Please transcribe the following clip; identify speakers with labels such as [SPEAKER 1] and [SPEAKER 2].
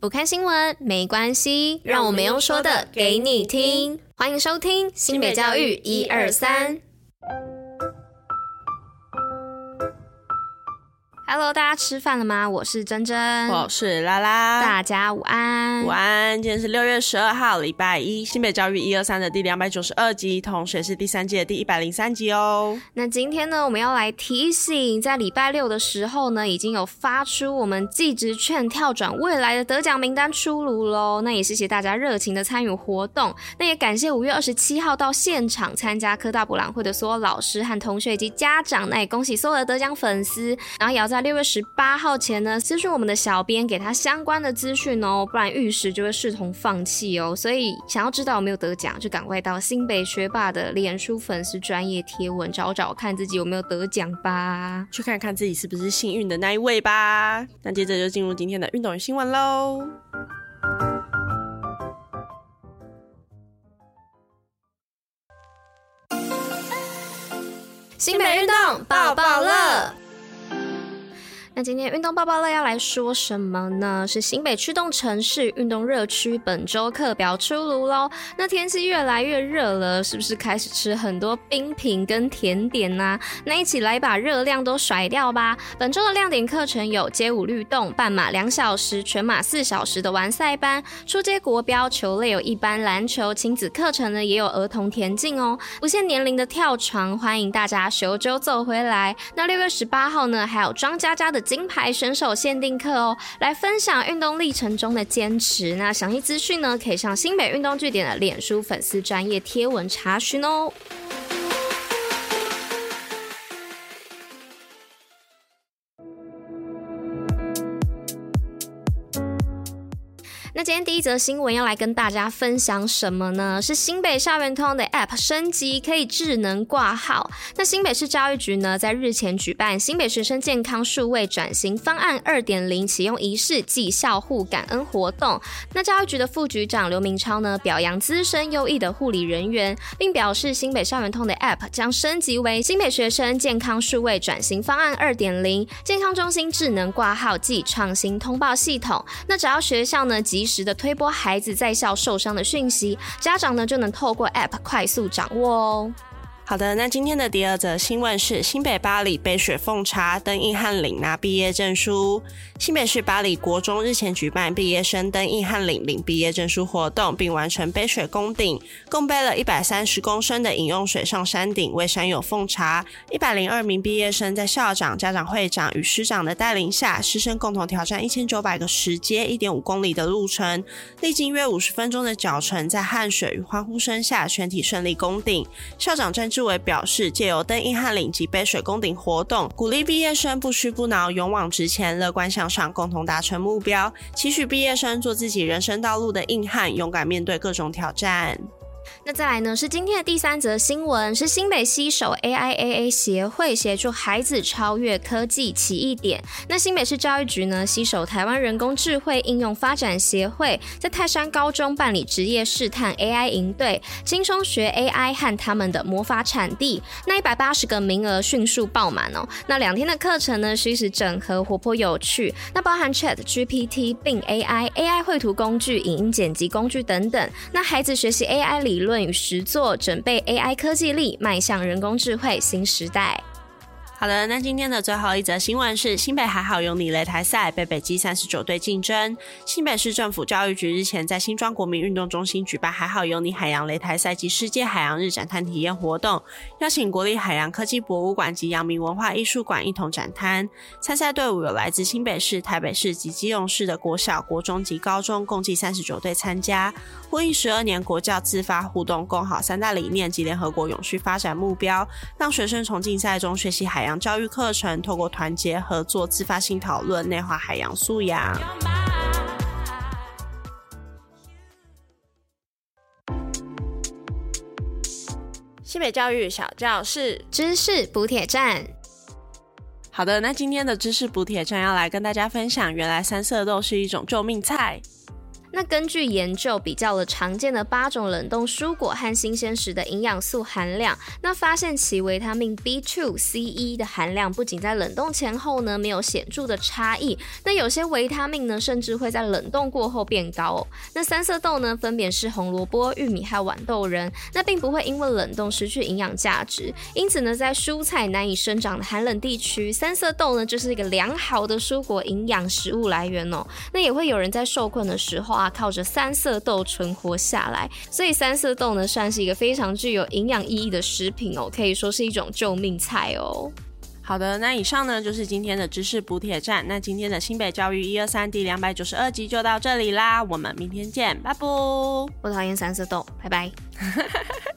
[SPEAKER 1] 不看新闻没关系，让我们用说的给你听。欢迎收听新北教育一二三。Hello，大家吃饭了吗？我是珍珍，
[SPEAKER 2] 我是拉拉，
[SPEAKER 1] 大家午安，
[SPEAKER 2] 午安。今天是六月十二号，礼拜一，新北教育一二三的第两百九十二集，同时也是第三季的第一百零三集哦。
[SPEAKER 1] 那今天呢，我们要来提醒，在礼拜六的时候呢，已经有发出我们技职券跳转未来的得奖名单出炉喽。那也谢谢大家热情的参与活动，那也感谢五月二十七号到现场参加科大博览会的所有老师和同学以及家长，那也恭喜所有的得奖粉丝，然后也要在。六月十八号前呢，私讯我们的小编，给他相关的资讯哦，不然玉石就会视同放弃哦。所以想要知道有没有得奖，就赶快到新北学霸的脸书粉丝专业贴文找找看自己有没有得奖吧，
[SPEAKER 2] 去看看自己是不是幸运的那一位吧。那接着就进入今天的运动与新闻喽。
[SPEAKER 1] 新北运动抱抱乐。那今天运动爆爆乐要来说什么呢？是新北驱动城市运动热区本周课表出炉喽。那天气越来越热了，是不是开始吃很多冰品跟甜点呢、啊？那一起来把热量都甩掉吧。本周的亮点课程有街舞律动、半马两小时、全马四小时的完赛班、初阶国标球类有一般篮球、亲子课程呢，也有儿童田径哦，不限年龄的跳床，欢迎大家学周走回来。那六月十八号呢，还有庄佳佳的。金牌选手限定课哦，来分享运动历程中的坚持。那详细资讯呢，可以上新北运动据点的脸书粉丝专业贴文查询哦。那今天第一则新闻要来跟大家分享什么呢？是新北校园通的 App 升级，可以智能挂号。那新北市教育局呢，在日前举办新北学生健康数位转型方案二点零启用仪式暨校护感恩活动。那教育局的副局长刘明超呢，表扬资深优异的护理人员，并表示新北校园通的 App 将升级为新北学生健康数位转型方案二点零健康中心智能挂号暨创新通报系统。那只要学校呢及时的推播孩子在校受伤的讯息，家长呢就能透过 App 快速掌握哦。
[SPEAKER 2] 好的，那今天的第二则新闻是新北八里杯水奉茶登硬汉岭拿毕业证书。新北市八里国中日前举办毕业生登硬汉岭领毕业证书活动，并完成杯水攻顶，共背了一百三十公升的饮用水上山顶为山友奉茶。一百零二名毕业生在校长、家长会长与师长的带领下，师生共同挑战一千九百个石阶、一点五公里的路程，历经约五十分钟的脚程，在汗水与欢呼声下，全体顺利攻顶。校长詹志伟表示，借由登硬汉岭及杯水攻顶活动，鼓励毕业生不屈不挠、勇往直前、乐观向上，共同达成目标，期许毕业生做自己人生道路的硬汉，勇敢面对各种挑战。
[SPEAKER 1] 那再来呢？是今天的第三则新闻，是新北携手 AIAA 协会协助孩子超越科技奇异点。那新北市教育局呢，携手台湾人工智慧应用发展协会，在泰山高中办理职业试探 AI 营队，轻松学 AI 和他们的魔法产地。那一百八十个名额迅速爆满哦。那两天的课程呢，其实整合，活泼有趣。那包含 Chat GPT、Bing AI、AI 绘图工具、影音剪辑工具等等。那孩子学习 AI 理论。与实作，准备 AI 科技力，迈向人工智慧新时代。
[SPEAKER 2] 好的，那今天的最后一则新闻是新北还好有你擂台赛，被北基三十九队竞争。新北市政府教育局日前在新庄国民运动中心举办还好有你海洋擂台赛及世界海洋日展探体验活动，邀请国立海洋科技博物馆及阳明文化艺术馆一同展摊。参赛队伍有来自新北市、台北市及基隆市的国小、国中及高中，共计三十九队参加，呼应十二年国教自发互动共好三大理念及联合国永续发展目标，让学生从竞赛中学习海洋。海洋教育课程透过团结合作、自发性讨论，内化海洋素养。西北教育小教室
[SPEAKER 1] 知识补铁站。
[SPEAKER 2] 好的，那今天的知识补铁站要来跟大家分享，原来三色豆是一种救命菜。
[SPEAKER 1] 那根据研究比较了常见的八种冷冻蔬果和新鲜时的营养素含量，那发现其维他命 B2、C1 的含量不仅在冷冻前后呢没有显著的差异，那有些维他命呢甚至会在冷冻过后变高哦。那三色豆呢分别是红萝卜、玉米和豌豆仁，那并不会因为冷冻失去营养价值，因此呢在蔬菜难以生长的寒冷地区，三色豆呢就是一个良好的蔬果营养食物来源哦。那也会有人在受困的时候啊，靠着三色豆存活下来，所以三色豆呢算是一个非常具有营养意义的食品哦，可以说是一种救命菜哦。
[SPEAKER 2] 好的，那以上呢就是今天的知识补铁站。那今天的新北教育一二三第两百九十二集就到这里啦，我们明天见，拜拜。
[SPEAKER 1] 我讨厌三色豆，拜拜。